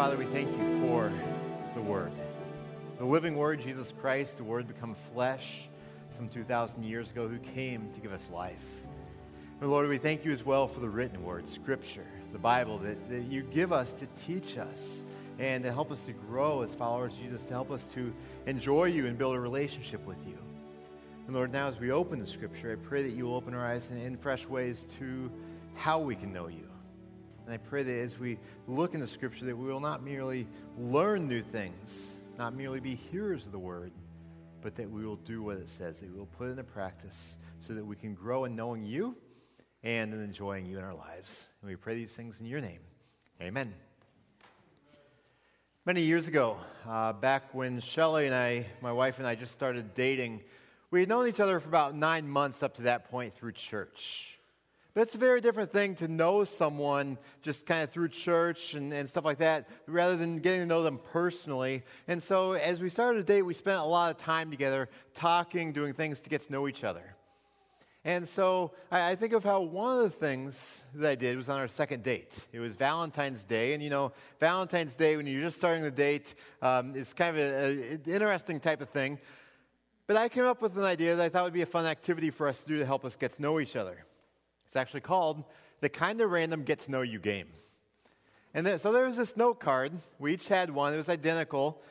Father, we thank you for the Word. The living Word, Jesus Christ, the Word become flesh some 2,000 years ago, who came to give us life. And Lord, we thank you as well for the written Word, Scripture, the Bible, that, that you give us to teach us and to help us to grow as followers of Jesus, to help us to enjoy you and build a relationship with you. And Lord, now as we open the Scripture, I pray that you will open our eyes in, in fresh ways to how we can know you and I pray that as we look in the scripture that we will not merely learn new things, not merely be hearers of the word, but that we will do what it says, that we will put it into practice so that we can grow in knowing you and in enjoying you in our lives. And we pray these things in your name. Amen. Many years ago, uh, back when Shelly and I, my wife and I, just started dating, we had known each other for about nine months up to that point through church. But it's a very different thing to know someone just kind of through church and, and stuff like that, rather than getting to know them personally. And so as we started a date, we spent a lot of time together talking, doing things to get to know each other. And so I, I think of how one of the things that I did was on our second date. It was Valentine's Day. And you know, Valentine's Day, when you're just starting the date, um, is kind of an interesting type of thing. But I came up with an idea that I thought would be a fun activity for us to do to help us get to know each other. It's actually called the kind of random get to know you game. And then, so there was this note card. We each had one. It was identical.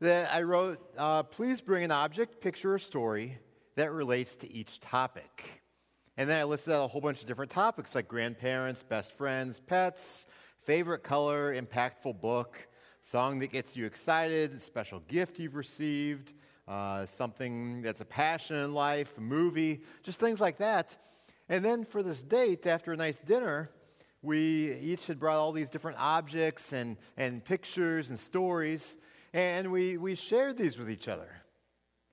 That I wrote, uh, please bring an object, picture, or story that relates to each topic. And then I listed out a whole bunch of different topics like grandparents, best friends, pets, favorite color, impactful book, song that gets you excited, special gift you've received, uh, something that's a passion in life, a movie, just things like that. And then for this date, after a nice dinner, we each had brought all these different objects and, and pictures and stories, and we, we shared these with each other.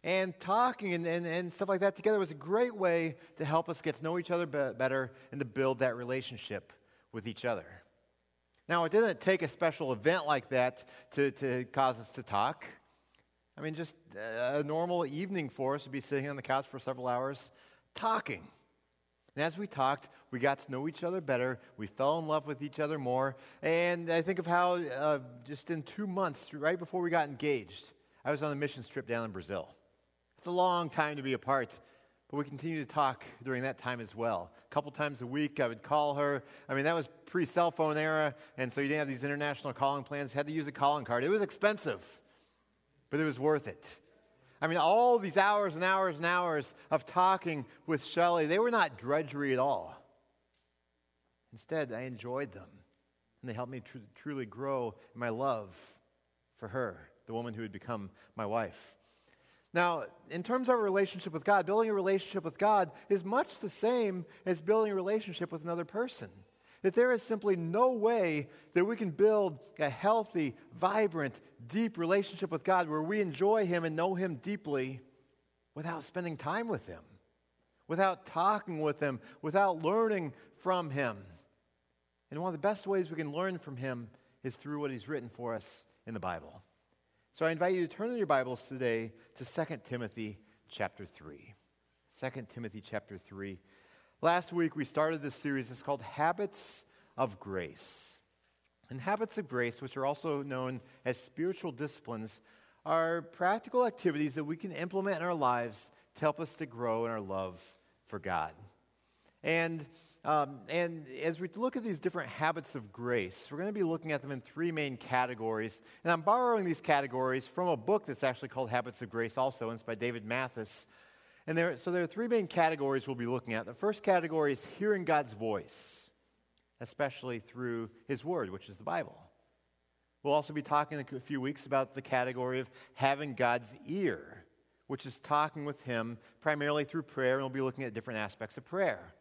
And talking and, and, and stuff like that together was a great way to help us get to know each other better and to build that relationship with each other. Now, it didn't take a special event like that to, to cause us to talk. I mean, just a normal evening for us to be sitting on the couch for several hours talking. And as we talked, we got to know each other better. We fell in love with each other more. And I think of how uh, just in two months, right before we got engaged, I was on a missions trip down in Brazil. It's a long time to be apart, but we continued to talk during that time as well. A couple times a week, I would call her. I mean, that was pre cell phone era, and so you didn't have these international calling plans. Had to use a calling card. It was expensive, but it was worth it. I mean, all these hours and hours and hours of talking with Shelley, they were not drudgery at all. Instead, I enjoyed them, and they helped me tr- truly grow in my love for her, the woman who had become my wife. Now, in terms of a relationship with God, building a relationship with God is much the same as building a relationship with another person that there is simply no way that we can build a healthy, vibrant, deep relationship with God where we enjoy Him and know Him deeply without spending time with Him, without talking with Him, without learning from Him. And one of the best ways we can learn from Him is through what He's written for us in the Bible. So I invite you to turn in your Bibles today to 2 Timothy chapter 3. 2 Timothy chapter 3. Last week, we started this series. It's called Habits of Grace. And habits of grace, which are also known as spiritual disciplines, are practical activities that we can implement in our lives to help us to grow in our love for God. And, um, and as we look at these different habits of grace, we're going to be looking at them in three main categories. And I'm borrowing these categories from a book that's actually called Habits of Grace, also, and it's by David Mathis. And there, so there are three main categories we'll be looking at. The first category is hearing God's voice, especially through His Word, which is the Bible. We'll also be talking in a few weeks about the category of having God's ear, which is talking with Him primarily through prayer, and we'll be looking at different aspects of prayer.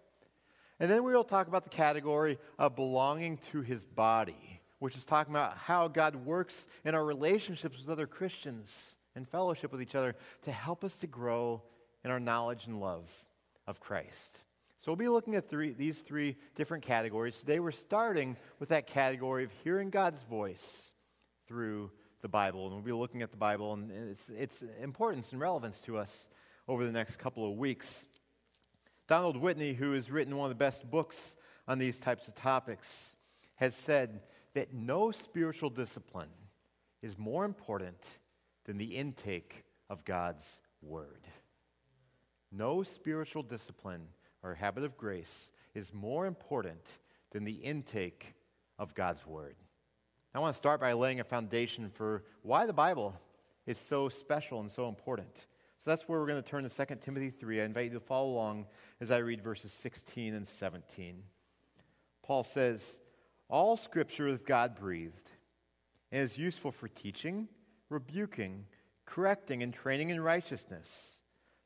And then we will talk about the category of belonging to His body, which is talking about how God works in our relationships with other Christians and fellowship with each other to help us to grow in our knowledge and love of Christ. So we'll be looking at three, these three different categories. Today we're starting with that category of hearing God's voice through the Bible. And we'll be looking at the Bible and its, its importance and relevance to us over the next couple of weeks. Donald Whitney, who has written one of the best books on these types of topics, has said that no spiritual discipline is more important than the intake of God's Word. No spiritual discipline or habit of grace is more important than the intake of God's Word. I want to start by laying a foundation for why the Bible is so special and so important. So that's where we're going to turn to 2 Timothy 3. I invite you to follow along as I read verses 16 and 17. Paul says, All scripture is God breathed and is useful for teaching, rebuking, correcting, and training in righteousness,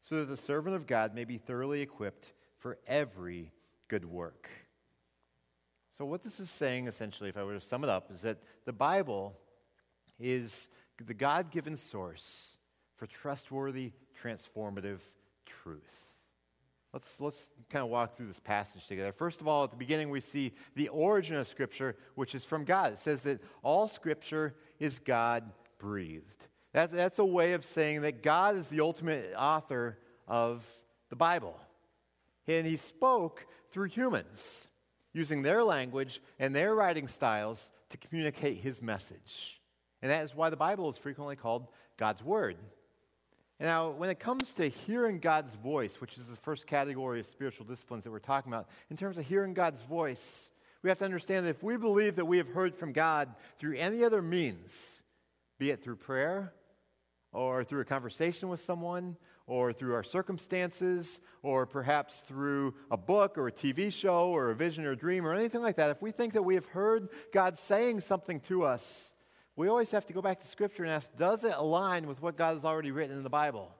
so that the servant of God may be thoroughly equipped for every good work. So, what this is saying essentially, if I were to sum it up, is that the Bible is the God given source for trustworthy, transformative truth. Let's, let's kind of walk through this passage together. First of all, at the beginning, we see the origin of Scripture, which is from God. It says that all Scripture is God breathed. That's, that's a way of saying that God is the ultimate author of the Bible. And He spoke through humans, using their language and their writing styles to communicate His message. And that is why the Bible is frequently called God's Word. Now, when it comes to hearing God's voice, which is the first category of spiritual disciplines that we're talking about, in terms of hearing God's voice, we have to understand that if we believe that we have heard from God through any other means, be it through prayer, or through a conversation with someone, or through our circumstances, or perhaps through a book or a TV show or a vision or a dream or anything like that, if we think that we have heard God saying something to us, we always have to go back to Scripture and ask does it align with what God has already written in the Bible?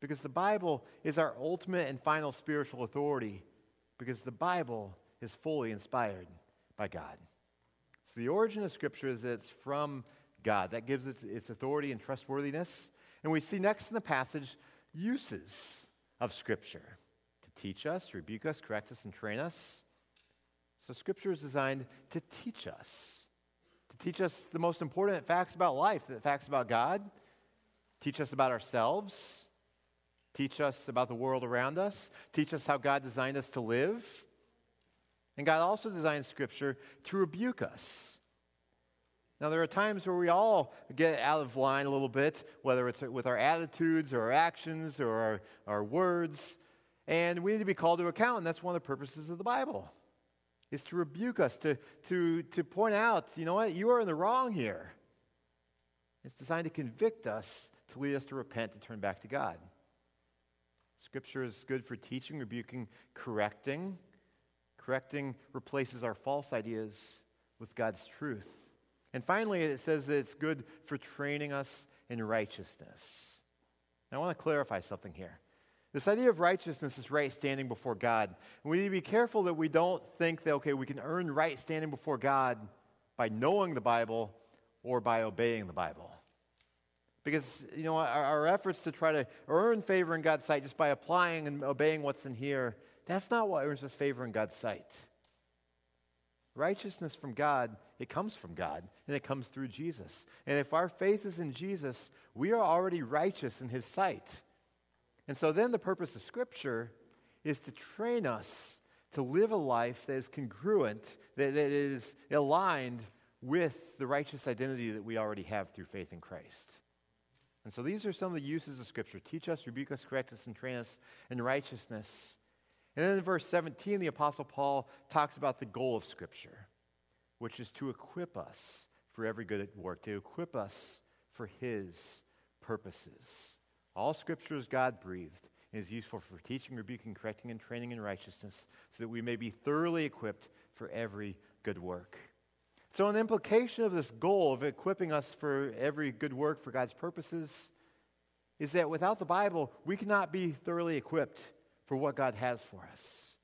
Because the Bible is our ultimate and final spiritual authority, because the Bible is fully inspired by God. So the origin of Scripture is that it's from God. That gives it its authority and trustworthiness. And we see next in the passage uses of Scripture to teach us, rebuke us, correct us, and train us. So Scripture is designed to teach us to teach us the most important facts about life, the facts about God, teach us about ourselves, teach us about the world around us, teach us how God designed us to live. And God also designed Scripture to rebuke us. Now, there are times where we all get out of line a little bit, whether it's with our attitudes or our actions or our, our words, and we need to be called to account, and that's one of the purposes of the Bible is to rebuke us, to, to, to point out, you know what, you are in the wrong here. It's designed to convict us, to lead us to repent, to turn back to God. Scripture is good for teaching, rebuking, correcting. Correcting replaces our false ideas with God's truth. And finally, it says that it's good for training us in righteousness. Now, I want to clarify something here. This idea of righteousness is right standing before God. We need to be careful that we don't think that, okay, we can earn right standing before God by knowing the Bible or by obeying the Bible. Because, you know, our, our, efforts to try to earn favor in God's sight just by applying and obeying what's in here, that's not what earns us favor in God's sight. Righteousness from God, it comes from God, and it comes through Jesus. And if our faith is in Jesus, we are already righteous in His sight. And so then the purpose of Scripture is to train us to live a life that is congruent, that, that is aligned with the righteous identity that we already have through faith in Christ. And so these are some of the uses of Scripture teach us, rebuke us, correct us, and train us in righteousness. And then in verse 17, the Apostle Paul talks about the goal of Scripture, which is to equip us for every good work, to equip us for His purposes. All scripture is God breathed and is useful for teaching, rebuking, correcting, and training in righteousness, so that we may be thoroughly equipped for every good work. So, an implication of this goal of equipping us for every good work for God's purposes is that without the Bible, we cannot be thoroughly equipped for what God has for us.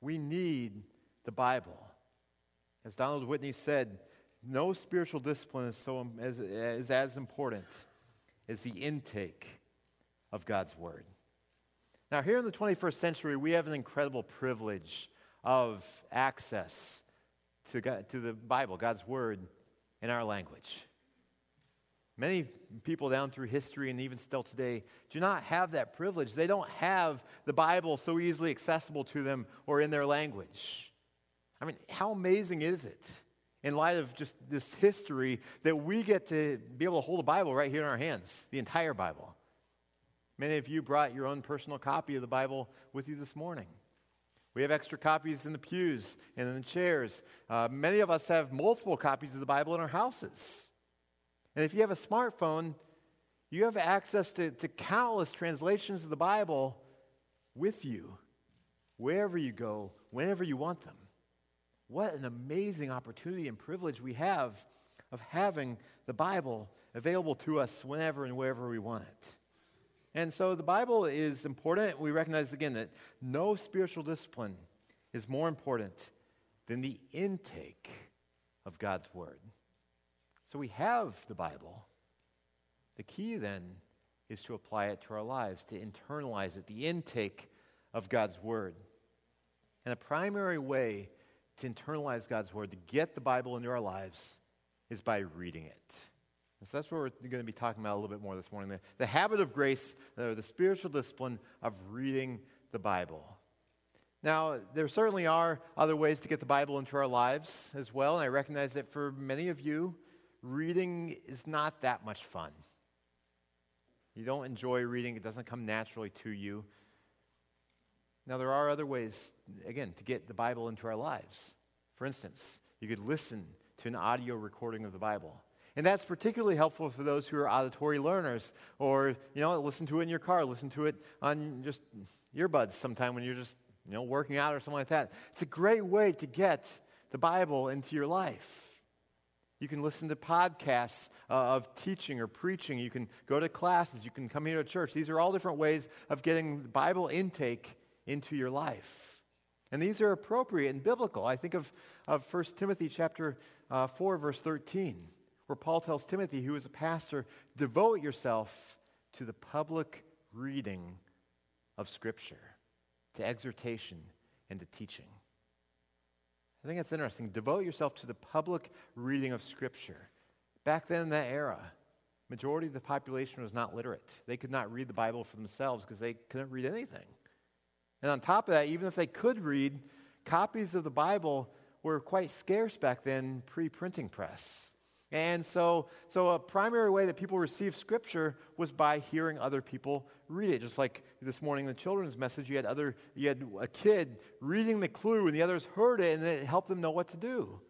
We need the Bible. As Donald Whitney said, no spiritual discipline is, so, as, is as important as the intake of God's Word. Now, here in the 21st century, we have an incredible privilege of access to, God, to the Bible, God's Word, in our language. Many people down through history and even still today do not have that privilege. They don't have the Bible so easily accessible to them or in their language. I mean, how amazing is it? in light of just this history that we get to be able to hold a Bible right here in our hands, the entire Bible. Many of you brought your own personal copy of the Bible with you this morning. We have extra copies in the pews and in the chairs. Uh, many of us have multiple copies of the Bible in our houses. And if you have a smartphone, you have access to, to countless translations of the Bible with you, wherever you go, whenever you want them. What an amazing opportunity and privilege we have of having the Bible available to us whenever and wherever we want it. And so the Bible is important. We recognize again that no spiritual discipline is more important than the intake of God's Word. So we have the Bible. The key then is to apply it to our lives, to internalize it, the intake of God's Word. And the primary way to internalize God's Word, to get the Bible into our lives, is by reading it. So that's what we're going to be talking about a little bit more this morning. The, the habit of grace, or the spiritual discipline of reading the Bible. Now, there certainly are other ways to get the Bible into our lives as well, and I recognize that for many of you, reading is not that much fun. You don't enjoy reading, it doesn't come naturally to you. Now, there are other ways, again, to get the Bible into our lives. For instance, you could listen to an audio recording of the Bible. And that's particularly helpful for those who are auditory learners or, you know, listen to it in your car, listen to it on just earbuds sometime when you're just, you know, working out or something like that. It's a great way to get the Bible into your life. You can listen to podcasts uh, of teaching or preaching. You can go to classes. You can come here to church. These are all different ways of getting Bible intake into your life. And these are appropriate and biblical. I think of, of 1 Timothy chapter uh, 4, verse 13 where Paul tells Timothy, who is a pastor, devote yourself to the public reading of Scripture, to exhortation and to teaching. I think that's interesting. Devote yourself to the public reading of Scripture. Back then in that era, majority of the population was not literate. They could not read the Bible for themselves because they couldn't read anything. And on top of that, even if they could read, copies of the Bible were quite scarce back then, pre printing press. And so, so a primary way that people receive Scripture was by hearing other people read it. Just like this morning in the children's message, you had other, you had a kid reading the clue, and the others heard it, and it helped them know what to do.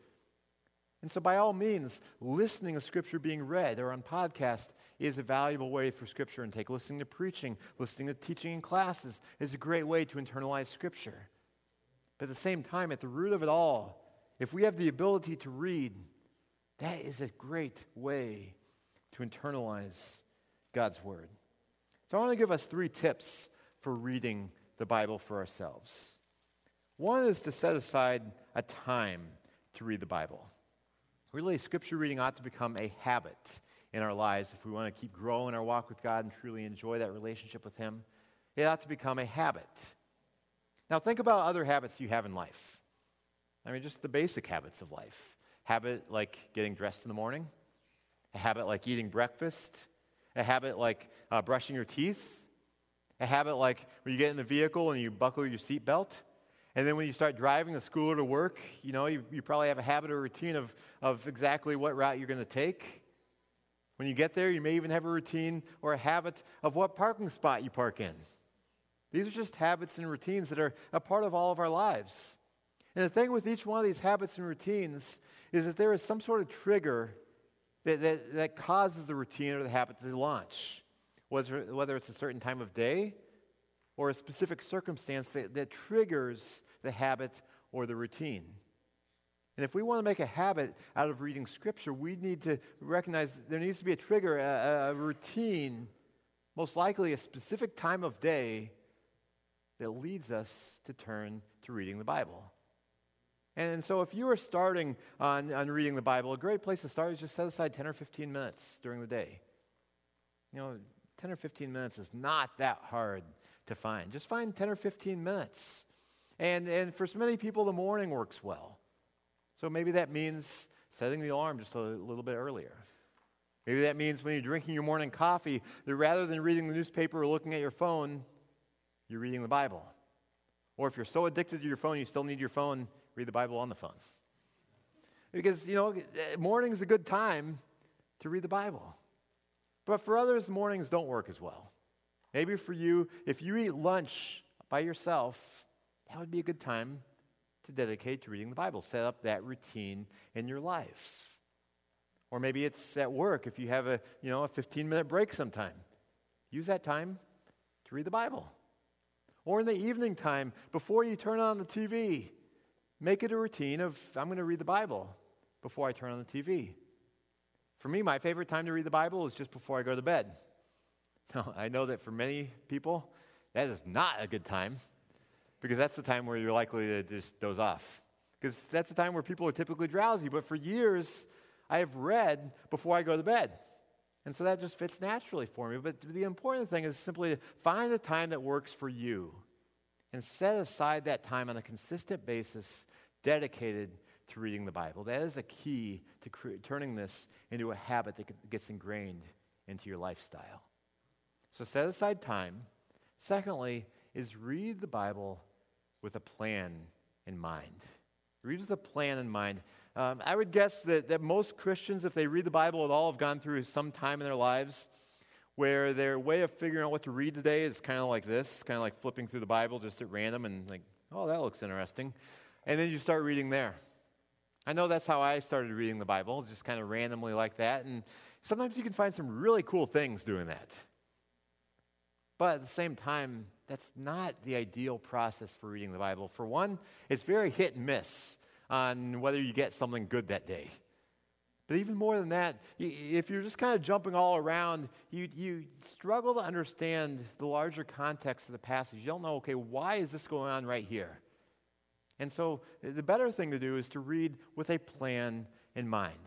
And so, by all means, listening to Scripture being read or on podcast is a valuable way for Scripture intake. Listening to preaching, listening to teaching in classes is a great way to internalize Scripture. But at the same time, at the root of it all, if we have the ability to read, that is a great way to internalize God's Word. So I want to give us three tips for reading the Bible for ourselves. One is to set aside a time to read the Bible. Really, Scripture reading ought to become a habit in our lives if we want to keep growing our walk with God and truly enjoy that relationship with Him. It ought to become a habit. Now, think about other habits you have in life. I mean, just the basic habits of life habit like getting dressed in the morning, a habit like eating breakfast, a habit like uh, brushing your teeth, a habit like when you get in the vehicle and you buckle your seatbelt. And then when you start driving to school or to work, you know, you, you probably have a habit or routine of, of exactly what route you're going to take. When you get there, you may even have a routine or a habit of what parking spot you park in. These are just habits and routines that are a part of all of our lives. And the thing with each one of these habits and routines is that there is some sort of trigger that, that, that causes the routine or the habit to launch, whether, whether it's a certain time of day or a specific circumstance that, that triggers the habit or the routine. And if we want to make a habit out of reading Scripture, we need to recognize there needs to be a trigger, a, a routine, most likely a specific time of day that leads us to turn to reading the Bible. And so, if you are starting on, on reading the Bible, a great place to start is just set aside 10 or 15 minutes during the day. You know, 10 or 15 minutes is not that hard to find. Just find 10 or 15 minutes. And, and for so many people, the morning works well. So maybe that means setting the alarm just a little bit earlier. Maybe that means when you're drinking your morning coffee, that rather than reading the newspaper or looking at your phone, you're reading the Bible. Or if you're so addicted to your phone, you still need your phone read the Bible on the phone. Because, you know, eh, morning's a good time to read the Bible. But for others, mornings don't work as well. Maybe for you, if you eat lunch by yourself, that would be a good time to dedicate to reading the Bible. Set up that routine in your life. Or maybe it's at work if you have a, you know, a 15 minute break sometime. Use that time to read the Bible. Or in the evening time, before you turn on the TV, make it a routine of, I'm going to read the Bible before I turn on the TV. For me, my favorite time to read the Bible is just before I go to bed. Now, I know that for many people, that is not a good time because that's the time where you're likely to just doze off. Because that's the time where people are typically drowsy. But for years, I have read before I go to bed. And so that just fits naturally for me. But the important thing is simply to find a time that works for you and set aside that time on a consistent basis dedicated to reading the Bible. That is a key to cre- turning this into a habit that gets ingrained into your lifestyle. So set aside time. Secondly, is read the Bible with a plan in mind. Read with a plan in mind. Um, I would guess that, that most Christians, if they read the Bible at all, have gone through some time in their lives where their way of figuring out what to read today is kind of like this, kind of like flipping through the Bible just at random and like, oh, that looks interesting. And then you start reading there. I know that's how I started reading the Bible, just kind of randomly like that. And sometimes you can find some really cool things doing that. But at the same time, that's not the ideal process for reading the Bible. For one, it's very hit and miss on whether you get something good that day. But even more than that, if you're just kind of jumping all around, you, you struggle to understand the larger context of the passage. You don't know, okay, why is this going on right here? And so uh, the better thing to do is to read with a plan in mind.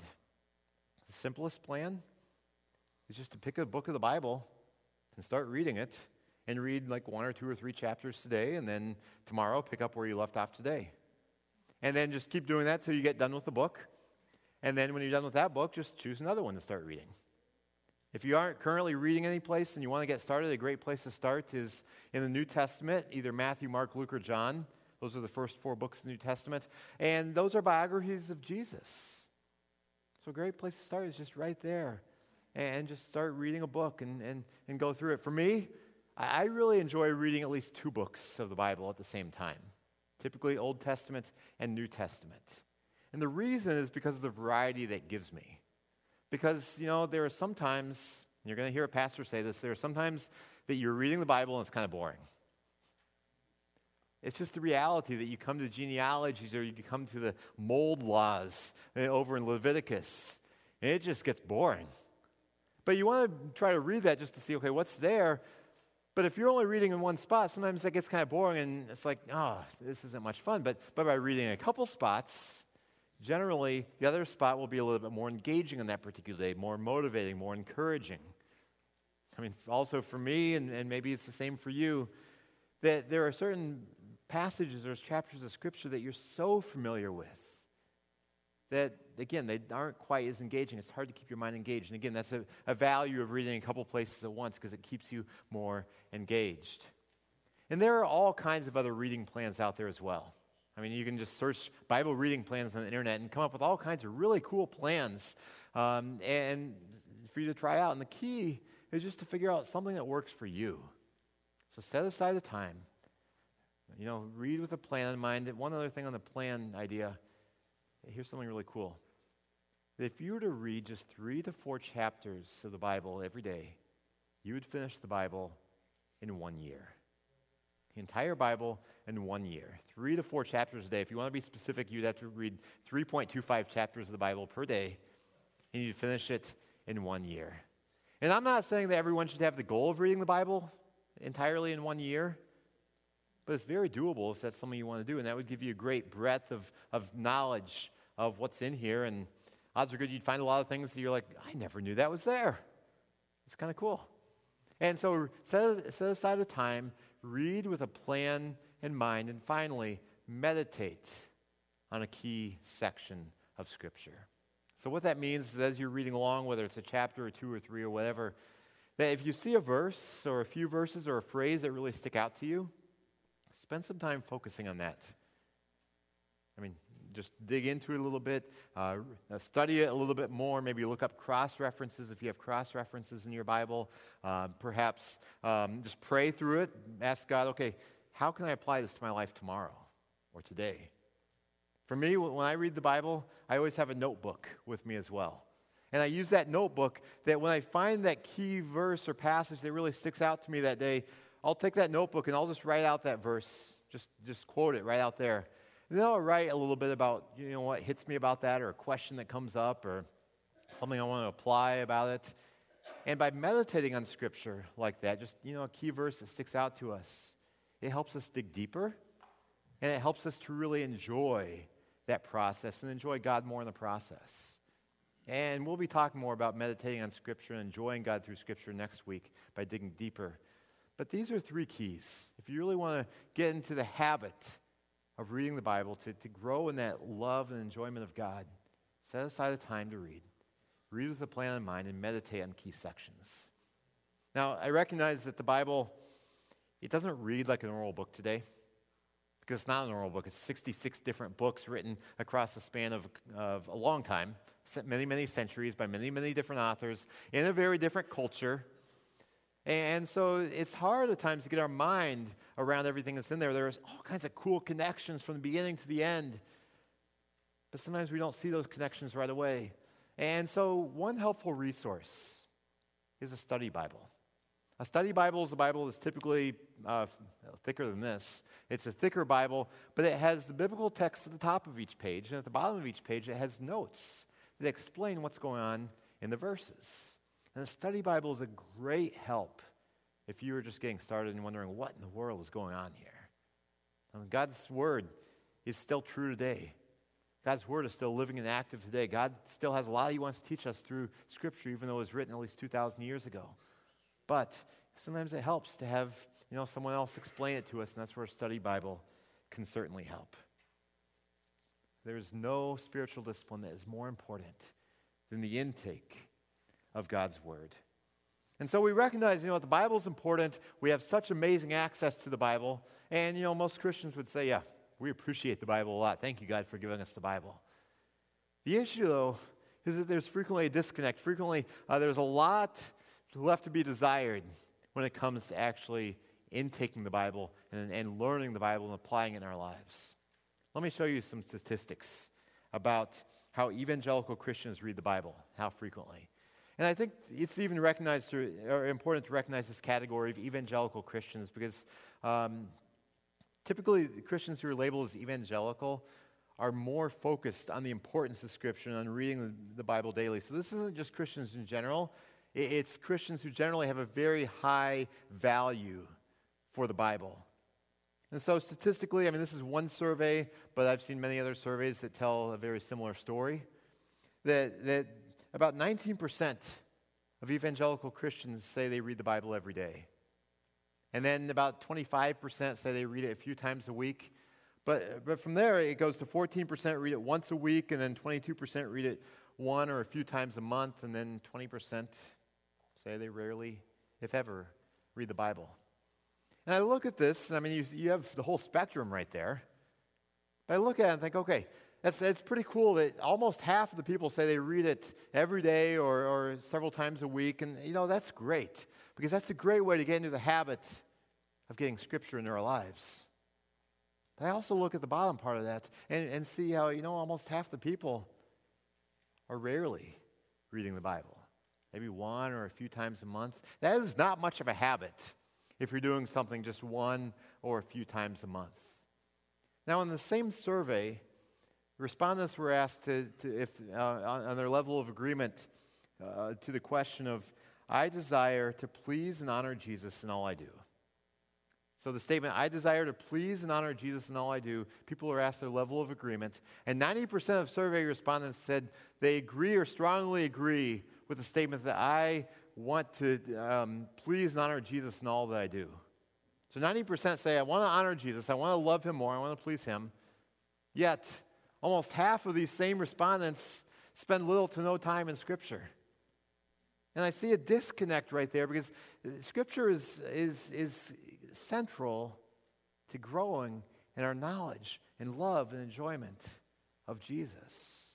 The simplest plan is just to pick a book of the Bible and start reading it and read like one or two or three chapters today, and then tomorrow pick up where you left off today. And then just keep doing that till you get done with the book. And then when you're done with that book, just choose another one to start reading. If you aren't currently reading any place and you want to get started, a great place to start is in the New Testament, either Matthew, Mark, Luke, or John. Those are the first four books of the New Testament. And those are biographies of Jesus. So a great place to start is just right there. And just start reading a book and, and, and go through it. For me, I really enjoy reading at least two books of the Bible at the same time, typically Old Testament and New Testament. And the reason is because of the variety that gives me. Because, you know, there are sometimes, you're going to hear a pastor say this, there are sometimes that you're reading the Bible and it's kind of boring. It's just the reality that you come to genealogies or you come to the mold laws eh, over in Leviticus, and it just gets boring. But you want to try to read that just to see, okay, what's there? But if you're only reading in one spot, sometimes that gets kind of boring and it's like, oh, this isn't much fun. But, but by reading a couple spots, generally the other spot will be a little bit more engaging on that particular day, more motivating, more encouraging. I mean, also for me, and, and maybe it's the same for you, that there are certain passages or chapters of Scripture that you're so familiar with that, again, they aren't quite as engaging. It's hard to keep your mind engaged. And again, that's a, a value of reading a couple places at once because it keeps you more engaged. And there are all kinds of other reading plans out there as well. I mean, you can just search Bible reading plans on the internet and come up with all kinds of really cool plans um, and for you to try out. And the key is just to figure out something that works for you. So set aside the time. You know, read with a plan in mind. One other thing on the plan idea here's something really cool. If you were to read just three to four chapters of the Bible every day, you would finish the Bible in one year. The entire Bible in one year. Three to four chapters a day. If you want to be specific, you'd have to read 3.25 chapters of the Bible per day, and you'd finish it in one year. And I'm not saying that everyone should have the goal of reading the Bible entirely in one year. But it's very doable if that's something you want to do, and that would give you a great breadth of, of knowledge of what's in here. And odds are good you'd find a lot of things that you're like, I never knew that was there. It's kind of cool. And so set, set aside a time, read with a plan in mind, and finally, meditate on a key section of Scripture. So, what that means is as you're reading along, whether it's a chapter or two or three or whatever, that if you see a verse or a few verses or a phrase that really stick out to you, Spend some time focusing on that. I mean, just dig into it a little bit, uh, study it a little bit more, maybe look up cross references if you have cross references in your Bible. Uh, perhaps um, just pray through it, ask God, okay, how can I apply this to my life tomorrow or today? For me, when I read the Bible, I always have a notebook with me as well. And I use that notebook that when I find that key verse or passage that really sticks out to me that day, I'll take that notebook and I'll just write out that verse, just, just quote it right out there. And then I'll write a little bit about, you know, what hits me about that or a question that comes up or something I want to apply about it. And by meditating on Scripture like that, just, you know, a key verse that sticks out to us, it helps us dig deeper and it helps us to really enjoy that process and enjoy God more in the process. And we'll be talking more about meditating on Scripture and enjoying God through Scripture next week by digging deeper. But these are three keys. If you really want to get into the habit of reading the Bible, to, to grow in that love and enjoyment of God, set aside a time to read. Read with a plan in mind and meditate on key sections. Now, I recognize that the Bible, it doesn't read like an oral book today because it's not an oral book. It's 66 different books written across the span of, of a long time, many, many centuries by many, many different authors in a very different culture. And so it's hard at times to get our mind around everything that's in there. There's all kinds of cool connections from the beginning to the end. But sometimes we don't see those connections right away. And so, one helpful resource is a study Bible. A study Bible is a Bible that's typically uh, thicker than this. It's a thicker Bible, but it has the biblical text at the top of each page, and at the bottom of each page, it has notes that explain what's going on in the verses. And the study Bible is a great help if you were just getting started and wondering what in the world is going on here. And God's Word is still true today. God's Word is still living and active today. God still has a lot He wants to teach us through Scripture, even though it was written at least 2,000 years ago. But sometimes it helps to have you know, someone else explain it to us, and that's where a study Bible can certainly help. There is no spiritual discipline that is more important than the intake of God's Word. And so we recognize, you know, the Bible is important. We have such amazing access to the Bible. And, you know, most Christians would say, yeah, we appreciate the Bible a lot. Thank you, God, for giving us the Bible. The issue, though, is that there's frequently a disconnect. Frequently, uh, there's a lot left to be desired when it comes to actually intaking the Bible and, and learning the Bible and applying it in our lives. Let me show you some statistics about how evangelical Christians read the Bible, how frequently. And I think it's even recognized or important to recognize this category of evangelical Christians because um, typically Christians who are labeled as evangelical are more focused on the importance of Scripture and on reading the, the Bible daily. So this isn't just Christians in general, it's Christians who generally have a very high value for the Bible. And so, statistically, I mean, this is one survey, but I've seen many other surveys that tell a very similar story. That, that about 19% of evangelical Christians say they read the Bible every day. And then about 25% say they read it a few times a week. But, but from there, it goes to 14% read it once a week, and then 22% read it one or a few times a month, and then 20% say they rarely, if ever, read the Bible. And I look at this, and I mean, you, you have the whole spectrum right there. But I look at it and think, okay, that's, that's pretty cool that almost half of the people say they read it every day or, or several times a week. And, you know, that's great because that's a great way to get into the habit of getting Scripture in their lives. But I also look at the bottom part of that and, and see how, you know, almost half the people are rarely reading the Bible. Maybe one or a few times a month. That is not much of a habit if you're doing something just one or a few times a month. Now, in the same survey, respondents were asked to, to if, uh, on their level of agreement uh, to the question of, I desire to please and honor Jesus in all I do. So the statement, I desire to please and honor Jesus in all I do, people are asked their level of agreement. And 90% of survey respondents said they agree or strongly agree with the statement that I want to um, please and honor Jesus in all that I do. So 90% say, I want to honor Jesus, I want to love him more, I want to please him. Yet, almost half of these same respondents spend little to no time in Scripture. And I see a disconnect right there because Scripture is, is, is central to growing in our knowledge and love and enjoyment of Jesus.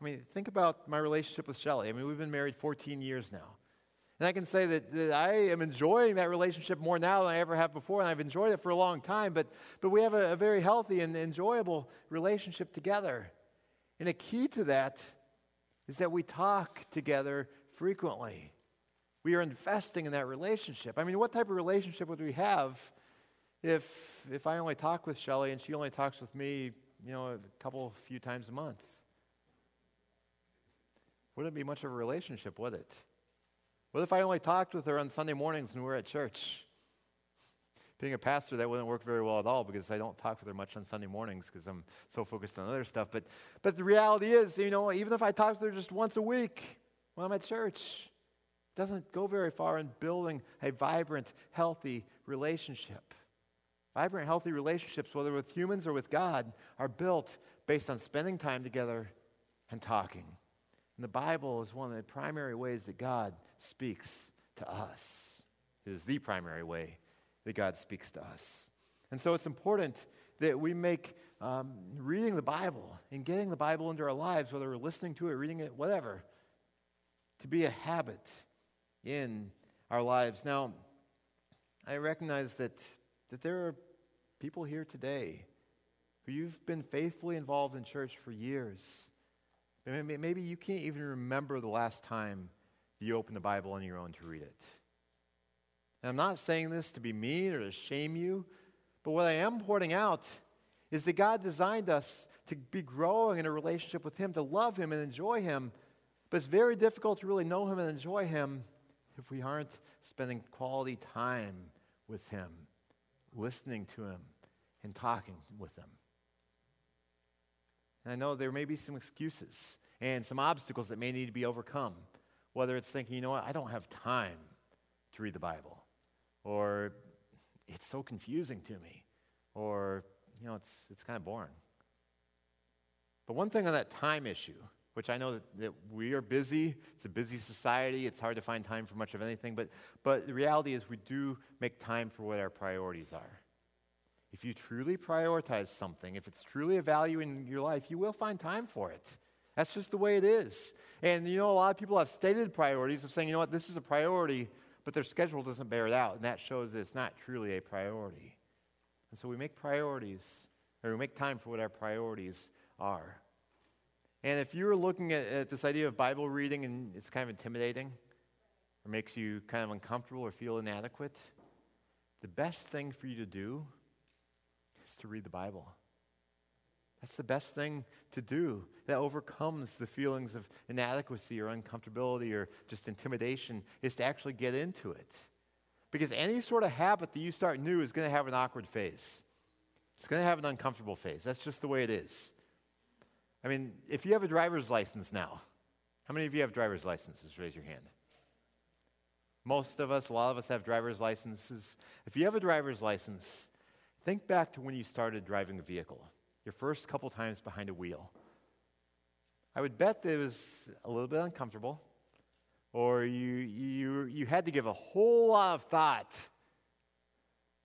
I mean, think about my relationship with Shelly. I mean, we've been married 14 years now. And I can say that, that, I am enjoying that relationship more now than I ever have before, and I've enjoyed it for a long time. But, but we have a, a very healthy and enjoyable relationship together. And a key to that is that we talk together frequently. We are investing in that relationship. I mean, what type of relationship would we have if, if I only talk with Shelly and she only talks with me, you know, a couple, few times a month? Wouldn't be much of a relationship, would it? What if I only talked with her on Sunday mornings when we were at church? Being a pastor, that wouldn't work very well at all because I don't talk with her much on Sunday mornings because I'm so focused on other stuff. But, but the reality is, you know, even if I talk to her just once a week when I'm at church, it doesn't go very far in building a vibrant, healthy relationship. Vibrant, healthy relationships, whether with humans or with God, are built based on spending time together and talking. And the Bible is one of the primary ways that God speaks to us. It is the primary way that God speaks to us. And so it's important that we make um, reading the Bible and getting the Bible into our lives, whether we're listening to it, reading it, whatever, to be a habit in our lives. Now, I recognize that, that there are people here today who you've been faithfully involved in church for years. Maybe you can't even remember the last time you opened the Bible on your own to read it. And I'm not saying this to be mean or to shame you, but what I am pointing out is that God designed us to be growing in a relationship with Him, to love Him and enjoy Him. But it's very difficult to really know Him and enjoy Him if we aren't spending quality time with Him, listening to Him, and talking with Him. And I know there may be some excuses and some obstacles that may need to be overcome. Whether it's thinking, you know what, I don't have time to read the Bible, or it's so confusing to me, or, you know, it's, it's kind of boring. But one thing on that time issue, which I know that, that, we are busy, it's a busy society, it's hard to find time for much of anything, but, but the reality is we do make time for what our priorities are. If you truly prioritize something, if it's truly a value in your life, you will find time for it. That's just the way it is. And you know, a lot of people have stated priorities of saying, you know what, this is a priority, but their schedule doesn't bear it out. And that shows that it's not truly a priority. And so we make priorities, or we make time for what our priorities are. And if you're looking at, at this idea of Bible reading and it's kind of intimidating, or makes you kind of uncomfortable or feel inadequate, the best thing for you to do is to read the Bible. That's the best thing to do. That overcomes the feelings of inadequacy or uncomfortability or just intimidation, is to actually get into it. Because any sort of habit that you start new is going to have an awkward phase. It's going to have an uncomfortable phase. That's just the way it is. I mean, if you have a driver's license now, how many of you have driver's licenses? Raise your hand. Most of us, a lot of us have driver's licenses. If you have a driver's license, think back to when you started driving a vehicle your first couple times behind a wheel. I would bet that it was a little bit uncomfortable, or you, you, you had to give a whole lot of thought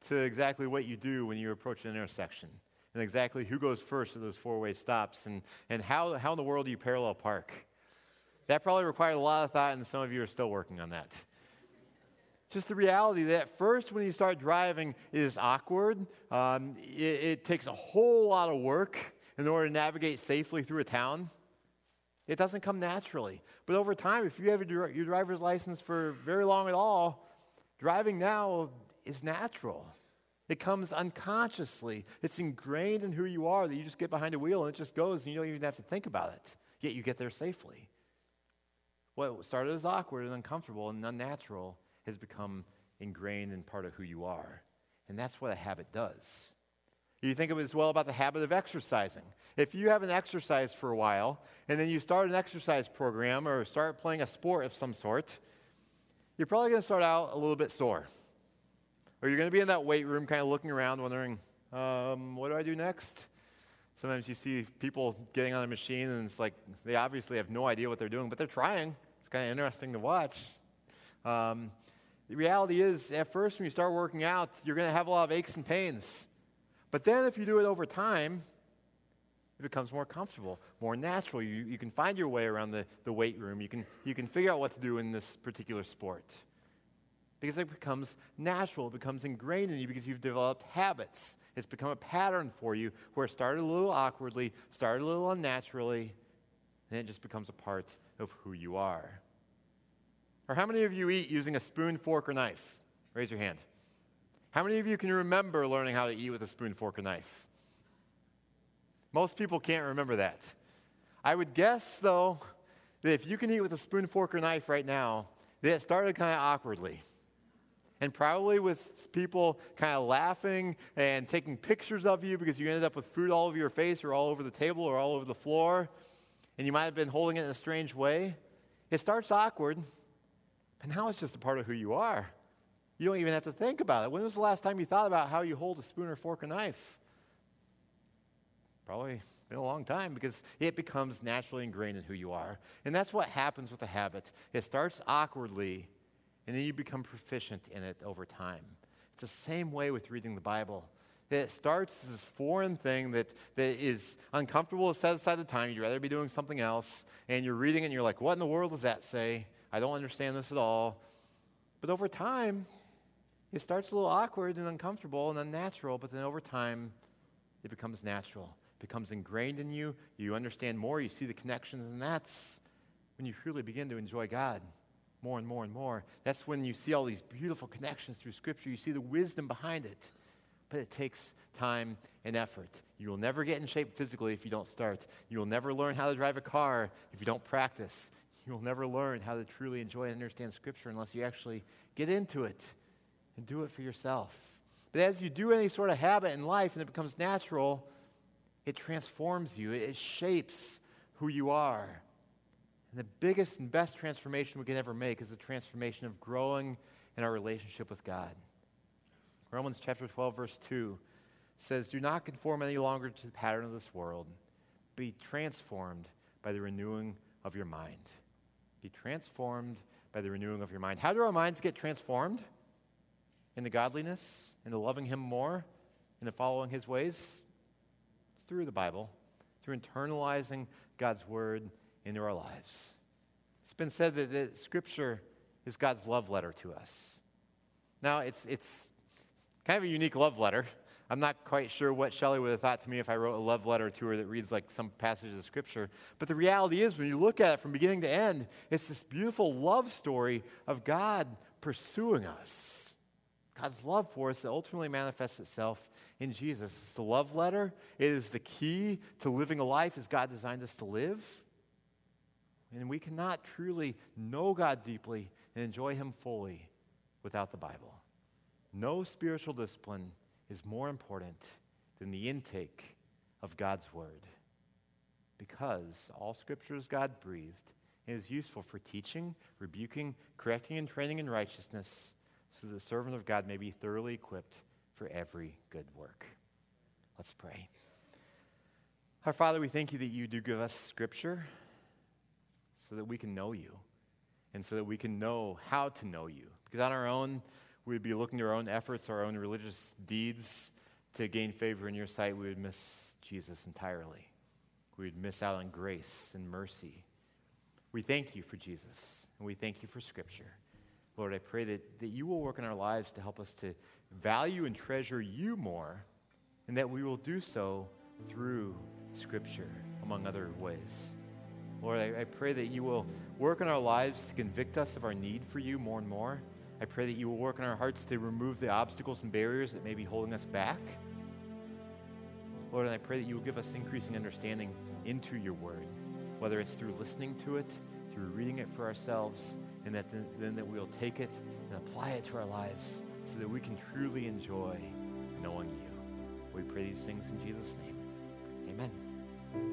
to exactly what you do when you approach an intersection, and exactly who goes first at those four way stops, and, and how, how in the world do you parallel park. That probably required a lot of thought, and some of you are still working on that just the reality that at first, when you start driving, it is awkward. Um, it, it takes a whole lot of work in order to navigate safely through a town. It doesn't come naturally. But over time, if you have your, your driver's license for very long at all, driving now is natural. It comes unconsciously. It's ingrained in who you are that you just get behind a wheel and it just goes and you don't even have to think about it. Yet you get there safely. What started as awkward and uncomfortable and unnatural has become ingrained and part of who you are. And that's what a habit does. You think of it as well about the habit of exercising. If you haven't exercised for a while, and then you start an exercise program or start playing a sport of some sort, you're probably going to start out a little bit sore. Or you're going to be in that weight room kind of looking around, wondering, um, what do I do next? Sometimes you see people getting on a machine, and it's like they obviously have no idea what they're doing, but they're trying. It's kind of interesting to watch. Um, the reality is, at first, when you start working out, you're going to have a lot of aches and pains. But then, if you do it over time, it becomes more comfortable, more natural. You, you can find your way around the, the weight room. You can, you can figure out what to do in this particular sport. Because it becomes natural, it becomes ingrained in you because you've developed habits. It's become a pattern for you where it started a little awkwardly, started a little unnaturally, and it just becomes a part of who you are. Or how many of you eat using a spoon, fork, or knife? Raise your hand. How many of you can remember learning how to eat with a spoon, fork, or knife? Most people can't remember that. I would guess, though, that if you can eat with a spoon, fork, or knife right now, that it started kind of awkwardly. And probably with people kind of laughing and taking pictures of you because you ended up with food all over your face or all over the table or all over the floor. And you might have been holding it in a strange way. It starts awkward, but now it's just a part of who you are. You don't even have to think about it. When was the last time you thought about how you hold a spoon or fork or knife? Probably been a long time because it becomes naturally ingrained in who you are. And that's what happens with a habit. It starts awkwardly, and then you become proficient in it over time. It's the same way with reading the Bible. It starts as this foreign thing that, that is uncomfortable to set aside the time. You'd rather be doing something else. And you're reading it and you're like, what in the world does that say? I don't understand this at all. But over time, it starts a little awkward and uncomfortable and unnatural, but then over time, it becomes natural, it becomes ingrained in you. You understand more, you see the connections, and that's when you truly begin to enjoy God more and more and more. That's when you see all these beautiful connections through Scripture. You see the wisdom behind it. But it takes time and effort. You will never get in shape physically if you don't start. You will never learn how to drive a car if you don't practice. You will never learn how to truly enjoy and understand Scripture unless you actually get into it and do it for yourself. But as you do any sort of habit in life and it becomes natural, it transforms you, it shapes who you are. And the biggest and best transformation we can ever make is the transformation of growing in our relationship with God. Romans chapter 12, verse 2 says, Do not conform any longer to the pattern of this world. Be transformed by the renewing of your mind. Be transformed by the renewing of your mind. How do our minds get transformed? In the godliness, in the loving Him more, in the following His ways? It's through the Bible, through internalizing God's Word into our lives. It's been said that, that Scripture is God's love letter to us. Now, it's, it's kind of a unique love letter. I'm not quite sure what Shelley would have thought to me if I wrote a love letter to her that reads like some passages of Scripture. But the reality is, when you look at it from beginning to end, it's this beautiful love story of God pursuing us. God's love for us that ultimately manifests itself in Jesus. It's the love letter. It is the key to living a life as God designed us to live. And we cannot truly know God deeply and enjoy Him fully without the Bible. No spiritual discipline is more important than the intake of God's Word because all Scripture is God breathed and is useful for teaching, rebuking, correcting, and training in righteousness so that the servant of God may be thoroughly equipped for every good work. Let's pray. Our Father, we thank you that you do give us Scripture so that we can know you and so that we can know how to know you. Because on our own, we'd be looking to our own efforts, our own religious deeds to gain favor in your sight. We would miss Jesus entirely. We would miss out on grace and mercy. We thank you for Jesus, and we thank you for Scripture. Lord, I pray that, that you will work in our lives to help us to value and treasure you more, and that we will do so through Scripture, among other ways. Lord, I, I, pray that you will work in our lives to convict us of our need for you more and more. I pray that you will work in our hearts to remove the obstacles and barriers that may be holding us back. Lord, and I pray that you will give us increasing understanding into your word, whether it's through listening to it, through reading it for ourselves, and that then, then that we'll take it and apply it to our lives so that we can truly enjoy knowing you. We pray these things in Jesus' name. Amen.